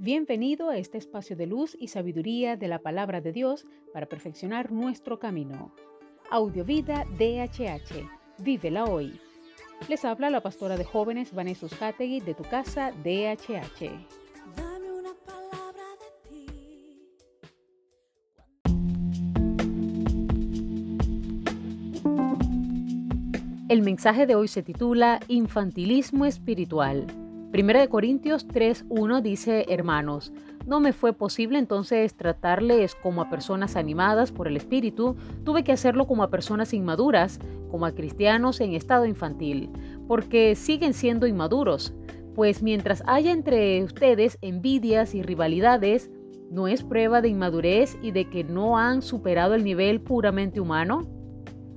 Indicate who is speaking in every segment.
Speaker 1: Bienvenido a este espacio de luz y sabiduría de la palabra de Dios para perfeccionar nuestro camino. Audiovida DHH. Vívela hoy. Les habla la pastora de jóvenes Vanessa Hategui de tu casa DHH.
Speaker 2: Dame una palabra de ti.
Speaker 1: El mensaje de hoy se titula Infantilismo espiritual. Primera de Corintios 3:1 dice, hermanos, no me fue posible entonces tratarles como a personas animadas por el espíritu, tuve que hacerlo como a personas inmaduras, como a cristianos en estado infantil, porque siguen siendo inmaduros, pues mientras haya entre ustedes envidias y rivalidades, ¿no es prueba de inmadurez y de que no han superado el nivel puramente humano?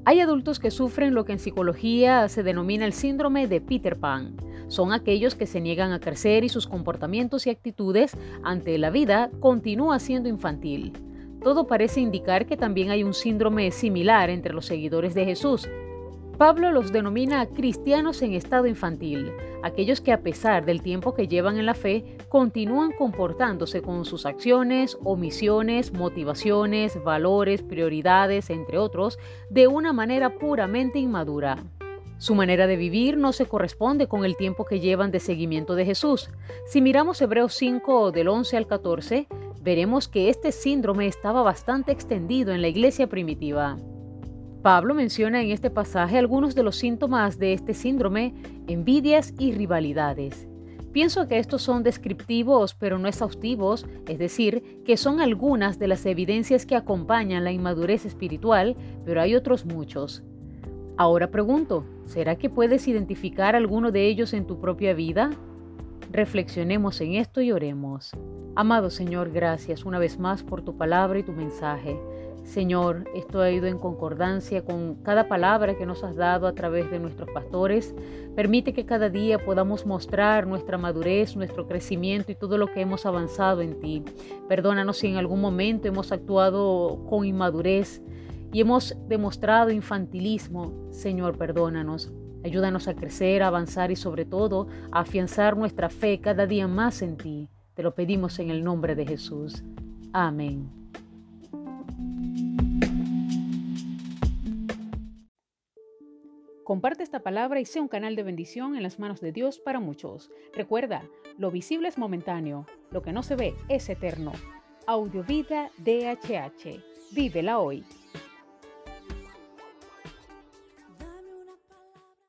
Speaker 1: Hay adultos que sufren lo que en psicología se denomina el síndrome de Peter Pan. Son aquellos que se niegan a crecer y sus comportamientos y actitudes ante la vida continúa siendo infantil. Todo parece indicar que también hay un síndrome similar entre los seguidores de Jesús, Pablo los denomina cristianos en estado infantil, aquellos que a pesar del tiempo que llevan en la fe, continúan comportándose con sus acciones, omisiones, motivaciones, valores, prioridades, entre otros, de una manera puramente inmadura. Su manera de vivir no se corresponde con el tiempo que llevan de seguimiento de Jesús. Si miramos Hebreos 5 del 11 al 14, veremos que este síndrome estaba bastante extendido en la iglesia primitiva. Pablo menciona en este pasaje algunos de los síntomas de este síndrome, envidias y rivalidades. Pienso que estos son descriptivos pero no exhaustivos, es decir, que son algunas de las evidencias que acompañan la inmadurez espiritual, pero hay otros muchos. Ahora pregunto, ¿será que puedes identificar alguno de ellos en tu propia vida? Reflexionemos en esto y oremos. Amado Señor, gracias una vez más por tu palabra y tu mensaje. Señor, esto ha ido en concordancia con cada palabra que nos has dado a través de nuestros pastores. Permite que cada día podamos mostrar nuestra madurez, nuestro crecimiento y todo lo que hemos avanzado en ti. Perdónanos si en algún momento hemos actuado con inmadurez y hemos demostrado infantilismo. Señor, perdónanos. Ayúdanos a crecer, a avanzar y sobre todo a afianzar nuestra fe cada día más en ti. Te lo pedimos en el nombre de Jesús. Amén. Comparte esta palabra y sea un canal de bendición en las manos de Dios para muchos. Recuerda, lo visible es momentáneo, lo que no se ve es eterno. Audiovida DHH. Vívela hoy.